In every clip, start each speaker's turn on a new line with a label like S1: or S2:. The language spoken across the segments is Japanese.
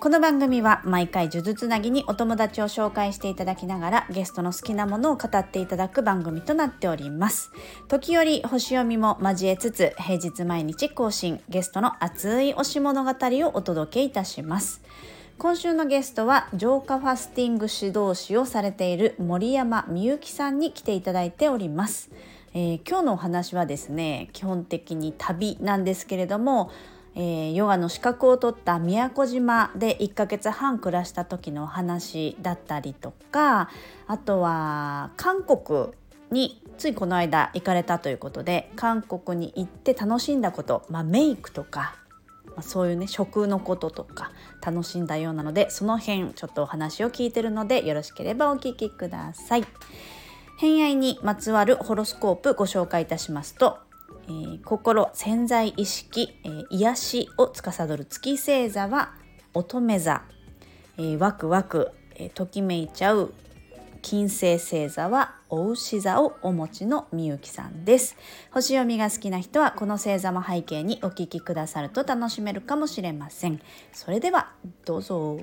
S1: この番組は毎回呪術つなぎにお友達を紹介していただきながらゲストの好きなものを語っていただく番組となっております。時折星読みも交えつつ平日毎日更新ゲストの熱い推し物語をお届けいたします。今週のゲストは浄化ファスティング指導士をされている森山美幸さんに来ていただいております、えー、今日のお話はですね基本的に旅なんですけれども、えー、ヨガの資格を取った宮古島で1ヶ月半暮らした時のお話だったりとかあとは韓国についこの間行かれたということで韓国に行って楽しんだこと、まあ、メイクとかまあ、そういうね食のこととか楽しんだようなのでその辺ちょっとお話を聞いてるのでよろしければお聞きください。偏愛にまつわるホロスコープご紹介いたしますと、えー、心潜在意識、えー、癒しを司る月星座は乙女座、えー、ワクワク、えー、ときめいちゃう金星星座はお牛座をお持ちのみゆきさんです。星読みが好きな人はこの星座も背景にお聞きくださると楽しめるかもしれません。それではどうぞ。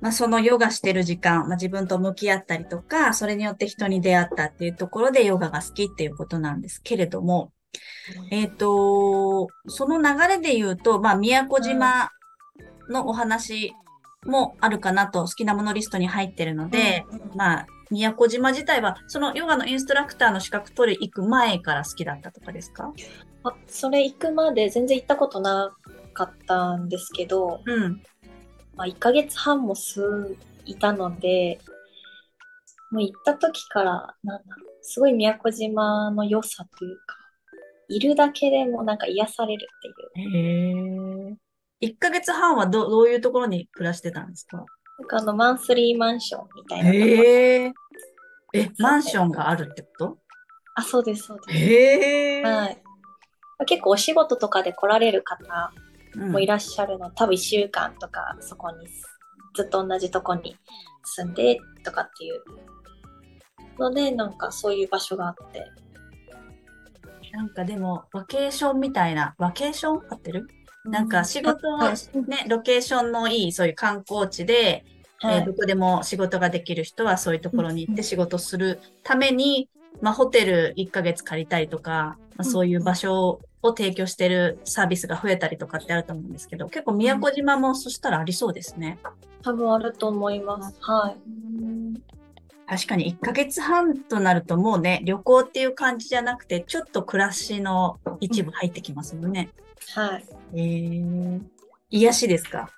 S1: まあ、そのヨガしてる時間、まあ、自分と向き合ったりとか、それによって人に出会ったっていうところでヨガが好きっていうことなんですけれども、えっ、ー、と、その流れで言うと、まあ、宮古島のお話もあるかなと好きなものリストに入ってるので、うん、まあ、宮古島自体は、そのヨガのインストラクターの資格取り行く前から好きだったとかですか？
S2: あ、それ行くまで全然行ったことなかったんですけど、
S1: うん。
S2: まあ、1ヶ月半も数いたので、もう行った時から、なんだすごい宮古島の良さというか、いるだけでもなんか癒されるって
S1: いう。へー。1ヶ月半はどどういうところに暮らしてたんですか？
S2: なんかあの、マンスリーマンションみたいな
S1: へえ。え、マンションがあるってこと？
S2: あ、そうです、そうです。
S1: へえ。
S2: はい。結構お仕事とかで来られる方もいらっしゃるの、うん、多分1週間とかそこにずっと同じとこに住んでとかっていうのでなんかそういう場所があって。
S1: なんかでもワケーションみたいなワケーション合ってる？なんか仕事ね、ロケーションのいいそういう観光地で、はい、えー、どこでも仕事ができる人はそういうところに行って仕事するために、まあ、ホテル1ヶ月借りたりとか、まあ、そういう場所を提供してるサービスが増えたりとかってあると思うんですけど、結構宮古島もそしたらありそうですね。
S2: 多分あると思います。はい。
S1: 確かに1ヶ月半となるともうね、旅行っていう感じじゃなくて、ちょっと暮らしの一部入ってきますもんね。
S2: はい。
S1: えー、癒しですか？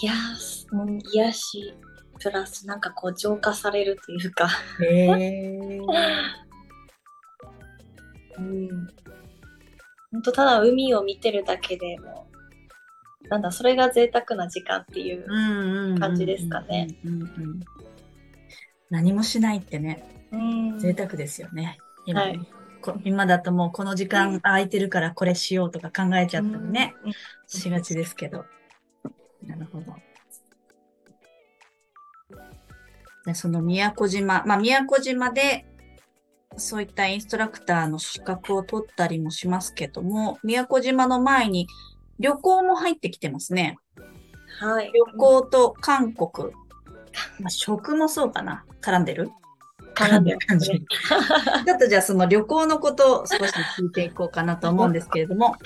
S2: いやー、癒し、プラスなんかこう浄化されるというか
S1: へえー。
S2: うん。本当ただ海を見てるだけでも、なんだ、それが贅沢な時間っていう感じですかね。
S1: 何もしないってね、贅沢ですよね。今、はい、今だともうこの時間空いてるからこれしようとか考えちゃったりね、しがちですけど。なるほど。でその宮古島、まあ宮古島でそういったインストラクターの資格を取ったりもしますけども、宮古島の前に旅行も入ってきてますね。
S2: はい。
S1: 旅行と韓国。まあ、食もそうかな絡んでる？
S2: 絡んでる
S1: 感じ。ちょっとじゃあその旅行のことを少し聞いていこうかなと思うんですけれども、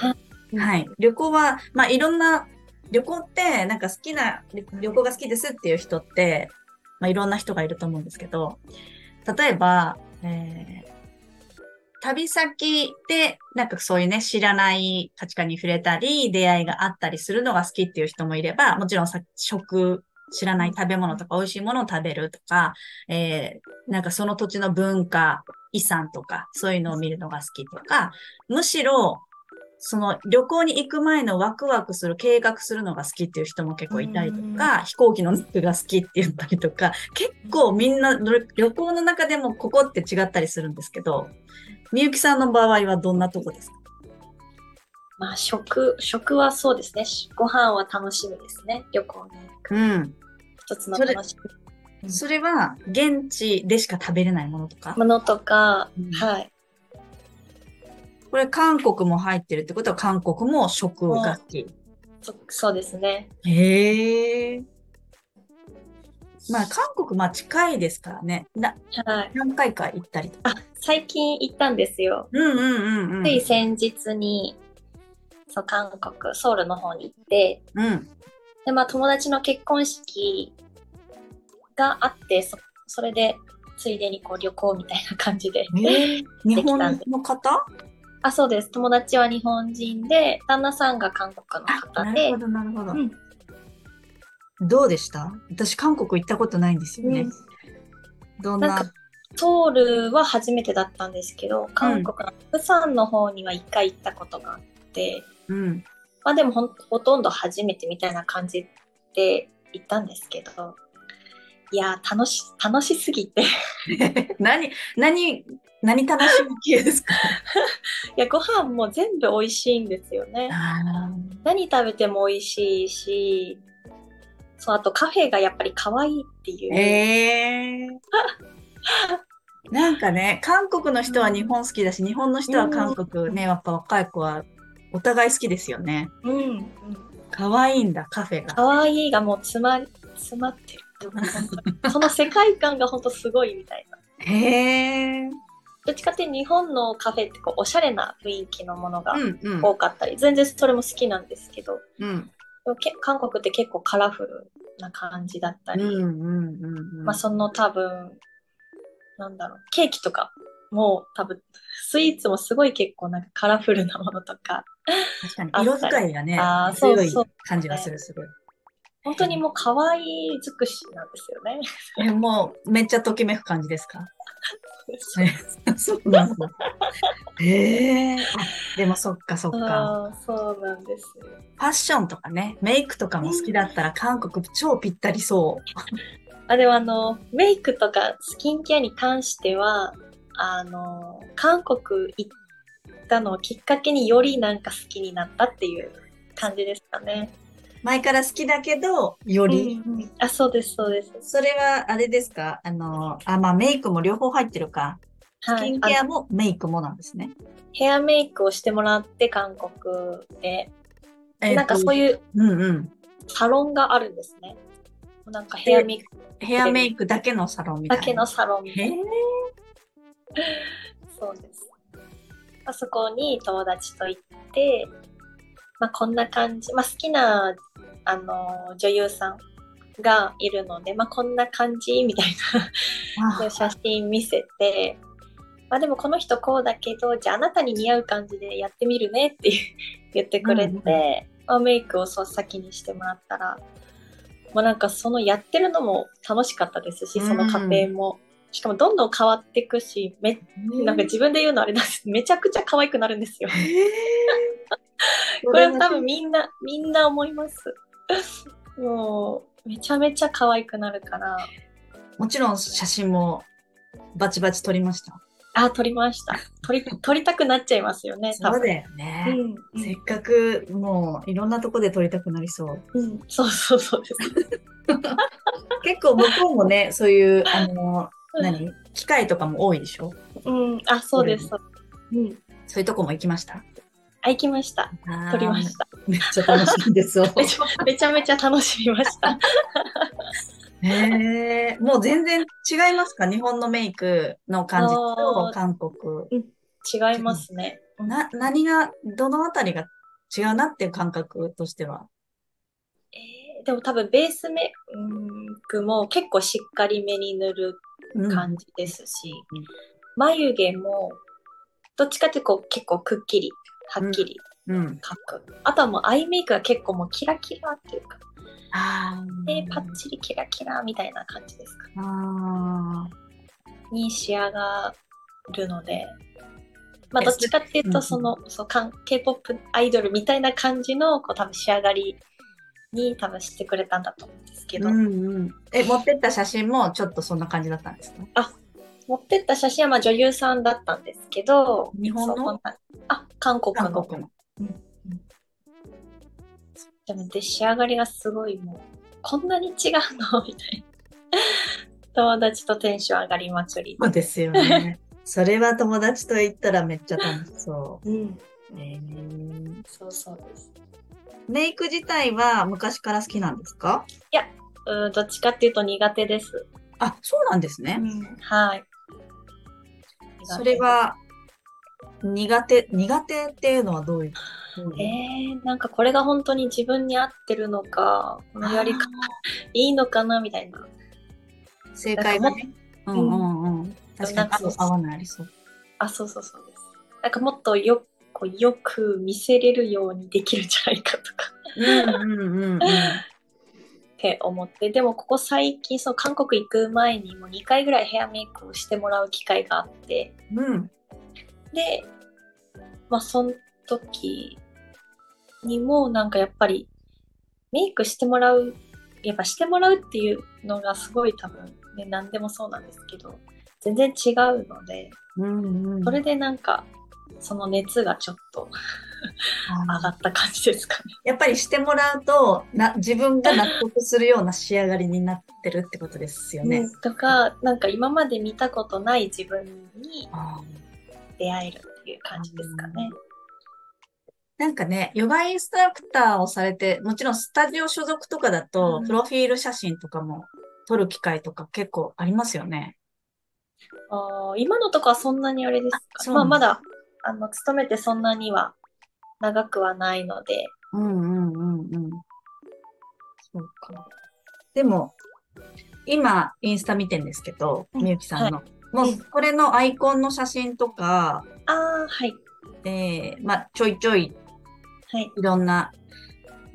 S1: はい。旅行は、まあいろんな、旅行ってなんか好きな、旅行が好きですっていう人って、まあいろんな人がいると思うんですけど、例えば、えー、旅先で、なんかそういうね、知らない価値観に触れたり、出会いがあったりするのが好きっていう人もいれば、もちろんさ食知らない食べ物とか美味しいものを食べるとか、えー、なんかその土地の文化、遺産とか、そういうのを見るのが好きとか、むしろ、その旅行に行く前のワクワクする、計画するのが好きっていう人も結構いたりとか、飛行機の中が好きって言ったりとか、結構みんな旅行の中でもここって違ったりするんですけど、みゆきさんの場合はどんなとこですか？
S2: まあ、食、食はそうですね。ご飯は楽しみですね。旅行に行く。
S1: うん。
S2: 一つの楽しみ。
S1: それは、現地でしか食べれないものとか？
S2: ものとか、
S1: うん
S2: はい。
S1: これ、韓国も入ってるってことは、韓国も食が好き。
S2: そそうですね。
S1: へえ。まあ、韓国、まあ、近いですからね。な、
S2: はい。
S1: 何回か行ったりとか。
S2: あ、最近行ったんですよ。
S1: うんうんうんうん。
S2: つい先日に、そう、韓国、ソウルの方に行って、
S1: うん。
S2: で、まあ、友達の結婚式があって、そそれで、ついでにこう旅行みたいな感じで。
S1: えー、日本の方？
S2: あ、そうです。友達は日本人で、旦那さんが韓国の
S1: あ、
S2: 方で
S1: なるほ、ど、なるほど。
S2: うん
S1: どうでした？私、韓国行ったことないんですよね。
S2: うん。
S1: どんな？
S2: なんか、ソウルは初めてだったんですけど、韓国のプサンの方には一回行ったことがあって、
S1: うん。
S2: まあでもほとんど初めてみたいな感じで行ったんですけど、いやー、楽し、楽しすぎて、い
S1: 何、何、何楽しみ系ですか？
S2: や、ご飯も全部美味しいんですよね。
S1: あ
S2: 何食べても美味しいし、そう、あとカフェがやっぱり可愛いっていう。
S1: えー。なんかね、韓国の人は日本好きだし、日本の人は韓国ね、やっぱ若い子はお互い好きですよね。
S2: うん、うん。
S1: 可愛いんだ、カフェが。
S2: 可愛いがもう詰ま、詰まってる。その世界観が本当すごいみたいな。
S1: へえ。
S2: どっちかって日本のカフェってこうおしゃれな雰囲気のものが
S1: うんうん。
S2: 多かったり、全然それも好きなんですけど、
S1: うん。
S2: 韓国って結構カラフルな感じだったり。まあその多分、なんだろう、ケーキとかも多分、スイーツもすごい結構なんかカラフルなものとか、
S1: 確かに色使いがね強い感じがする、する。
S2: 本当にもう可愛い尽くしなんですよね。
S1: え、もうめっちゃときめく感じですか？そうなんだ。へえ。あでもそっかそっか。
S2: そうなんですよ。
S1: ファッションとかね、メイクとかも好きだったら韓国超ぴったりそう。
S2: あ、でもあの、メイクとかスキンケアに関しては、あの、韓国行ったのをきっかけによりなんか好きになったっていう感じですかね。
S1: 前から好きだけど、より。
S2: うんうんあ、そうです、そうです。
S1: それはあれですか？あの、あ、まあメイクも両方入ってるか。ス
S2: はい
S1: キンケアもメイクもなんですね。
S2: ヘアメイクをしてもらって、韓国で。なんかそう
S1: う。
S2: いう
S1: うんうん。
S2: サロンがあるんですね。なんかヘアメイク
S1: ヘアメイクだけのサロンみたいな。
S2: だけのサロンみた
S1: へ
S2: いな
S1: え。
S2: そうです。あそこに友達と行って、まあ、こんな感じ、まあ、好きなあの女優さんがいるので、まあ、こんな感じみたいな
S1: あ
S2: 写真見せて、まあ、でもこの人こうだけど、じゃああなたに似合う感じでやってみるねって言ってくれて、
S1: うん
S2: メイクをそう先にしてもらったら、もうなんかそのやってるのも楽しかったですし、その過程も。しかもどんどん変わっていくし、めなんか自分で言うのあれなんですめちゃくちゃ可愛くなるんですよ。これは多分みんな、みんな思います。もう、めちゃめちゃ可愛くなるから。
S1: もちろん写真もバチバチ撮りました？
S2: あ、撮りました。撮り、撮りたくなっちゃいますよね。
S1: そうだよね。
S2: うん、うん
S1: せっかくもういろんなとこで撮りたくなりそう。
S2: うん、そうそうそうです。
S1: 結構向こうもね、そういう、あの、何？機械とかも多いでしょ？
S2: うん、あ、そうです。そううん。
S1: そういうとこも行きました？
S2: あ、行きました。撮りました。
S1: た。めっちゃ楽しいんですよ。
S2: めちゃめちゃめちゃ楽しみました。
S1: へえ、もう全然違いますか？日本のメイクの感じと韓国。
S2: 違いますね。
S1: な、何が、どのあたりが違うなっていう感覚としては？
S2: えーでも多分ベースメイクも結構しっかりめに塗る
S1: うん
S2: 感じですし、
S1: うん
S2: 眉毛もどっちかってこう結構くっきりはっきり
S1: うん。
S2: 描く、あとはもうアイメイクが結構もうキラキラっていうか
S1: あ
S2: でパッチリキラキラみたいな感じですか。
S1: あ
S2: に仕上がるのでまあ
S1: え
S2: どっちかっていう
S1: うんうん。
S2: とその、そうかん K-POP アイドルみたいな感じのこう多分仕上がりに多分してくれたんだと思うんですけど、
S1: うんうん。え、持ってった写真もちょっとそんな感じだったんですか？
S2: 持ってった写真はまあ女優さんだったんですけど、
S1: 日本の？
S2: あ、韓国の。
S1: 韓国の。
S2: でも、で、仕上がりがすごいもう、こんなに違うの？みたいな。友達とテンション上がりまくり。
S1: そうですよね。それは友達と言ったらめっちゃ楽しそ
S2: うん。
S1: う。えー、
S2: そうそうです。
S1: メイク自体は昔から好きなんですか？
S2: うん、どっちかっていうと苦手です。
S1: あ、そうなんですね。
S2: はい。
S1: それは苦手、苦手っていうのはどういう
S2: えー、なんかこれが本当に自分に合ってるのか、このやり方いいのかなみたいな。
S1: 正解がね。うんうんうん。確
S2: か
S1: に合わないありそう。
S2: あ、そうそうそうです。なんかもっとよこうよく見せれるようにできるんじゃないかとか
S1: うんうんうんうん。
S2: って思って、でもここ最近、そう、韓国行く前にも2回ぐらいヘアメイクをしてもらう機会があって、
S1: うん。
S2: で、まあ、その時にもなんかやっぱりメイクしてもらう、やっぱしてもらうっていうのがすごい多分ね、何でもそうなんですけど、全然違うので、
S1: うんうん。
S2: それでなんか、その熱がちょっと上がった感じですかね。
S1: やっぱりしてもらうとな、自分が納得するような仕上がりになってるってことですよね。
S2: うんとか、なんか今まで見たことない自分に出会えるっていう感じですかね。
S1: なんかね、ヨガインストラクターをされて、もちろんスタジオ所属とかだと
S2: う、ん
S1: プロフィール写真とかも撮る機会とか結構ありますよね。
S2: あー今のとこはそんなにあれです
S1: あ
S2: かまあまだ、あの、勤めてそんなには長くはないので、
S1: うんうんうんうん。そうか。でも、今、インスタ見てんですけど、
S2: うん
S1: みゆきさんの。も
S2: う
S1: う、これのアイコンの写真とか、
S2: ああ、はい、
S1: えー、まあ、ちょいちょい
S2: はい。
S1: いろんな、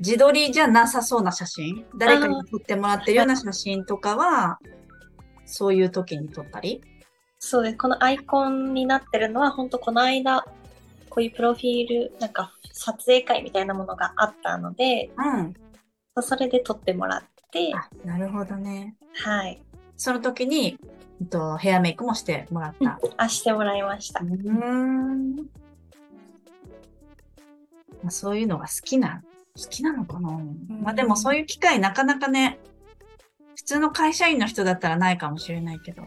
S1: 自撮りじゃなさそうな写真、誰かに撮ってもらってるような写真とかは、そういう時に撮ったり
S2: そうです。このアイコンになってるのは、本当この間、こういうプロフィール、なんか撮影会みたいなものがあったので、
S1: うん。
S2: それで撮ってもらって、
S1: あ、なるほどね。
S2: はい。
S1: その時に、えっと、ヘアメイクもしてもらった。
S2: あ、してもらいました
S1: う。ーん。まあ、そういうのが好きな、好きなのかな。まあでもそういう機会なかなかね、普通の会社員の人だったらないかもしれないけど、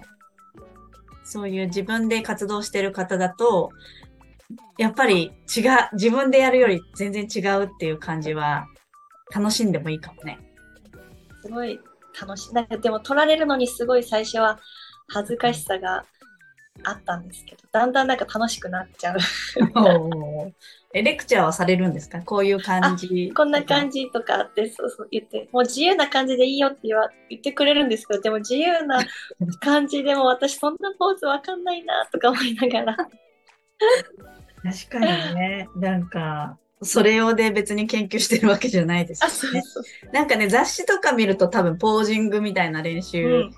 S1: そういう自分で活動してる方だと、やっぱり違う、自分でやるより全然違うっていう感じは楽しんでもいいかもね。
S2: すごい楽しい。なんかでも撮られるのにすごい最初は恥ずかしさがあったんですけど、だんだんなんか楽しくなっちゃう。
S1: え、レクチャーはされるんですか？こういう感じ。
S2: こんな感
S1: じ。
S2: じとかあって、そうそう言って、もう自由な感じでいいよって言わ言ってくれるんですけど、でも自由な感じでも私そんなポーズわかんないなとか思いながら。
S1: 確かにね。なんか、それ用で別に研究してるわけじゃないですね。
S2: そうそう。
S1: なんかね、雑誌とか見ると多分ポージングみたいな練習、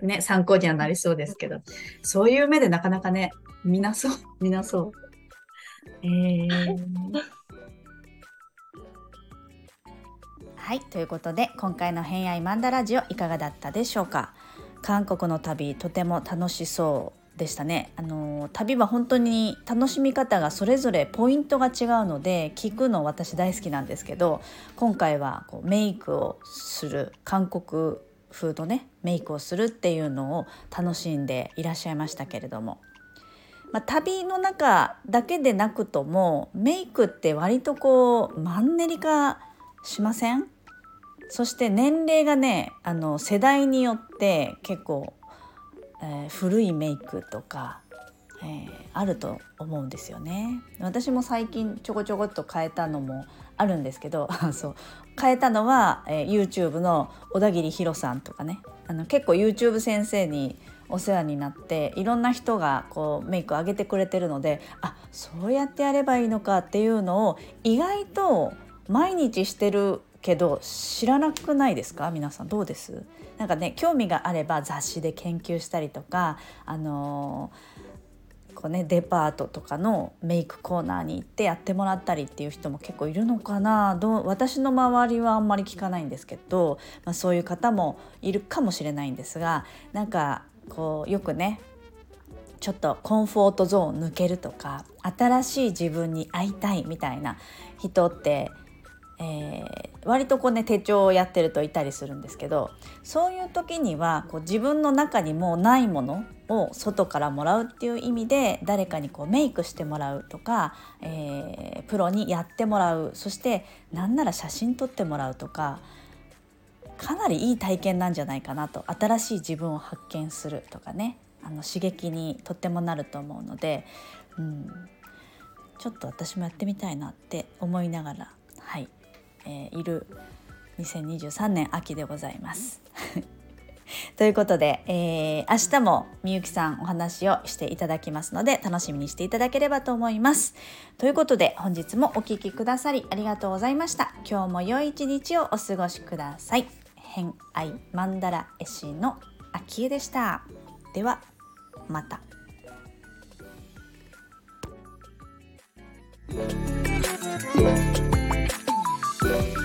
S2: うん
S1: ね、参考にはなりそうですけど、そういう目でなかなかね、見なそう、見なそう。えー、
S3: はい、ということで今回の「偏愛マンダラジオ」いかがだったでしょうか？韓国の旅とても楽しそうでしたね。あの旅は本当に楽しみ方がそれぞれポイントが違うので聞くの私大好きなんですけど今回はこうメイクをする韓国風のねメイクをするっていうのを楽しんでいらっしゃいましたけれども。まあ、旅の中だけでなくともメイクって割とこうマンネリ化しません？そして年齢がねあの世代によって結構、えー古いメイクとか、えーあると思うんですよね。私も最近ちょこちょこっと変えたのもあるんですけど そう変えたのは、えー YouTube の小田切ヒロさんとかねあの結構 YouTube 先生にお世話になっていろんな人がこうメイク上げてくれてるのであそうやってやればいいのかっていうのを意外と毎日してるけど知らなくないですか？皆さんどうです？なんかね興味があれば雑誌で研究したりとかあのーこうねデパートとかのメイクコーナーに行ってやってもらったりっていう人も結構いるのかな？どう？私の周りはあんまり聞かないんですけど、まあ、そういう方もいるかもしれないんですがなんかこうよくねちょっとコンフォートゾーン抜けるとか新しい自分に会いたいみたいな人ってえー、割とこうね手帳をやってるといたりするんですけどそういう時にはこう自分の中にもうないものを外からもらうっていう意味で誰かにこうメイクしてもらうとか、えー、プロにやってもらう。そして何なら写真撮ってもらうとかかなりいい体験なんじゃないかなと。新しい自分を発見するとかね。あの刺激にとってもなると思うので、うん、ちょっと私もやってみたいなって思いながらはい。えー、いる2023年秋でございます。ということで、えー、明日もみゆきさんお話をしていただきますので楽しみにしていただければと思います。ということで本日もお聴きくださりありがとうございました。今日も良い一日をお過ごしください。偏愛マンダラ絵師の秋江でした。ではまた。Thank you. 谢谢。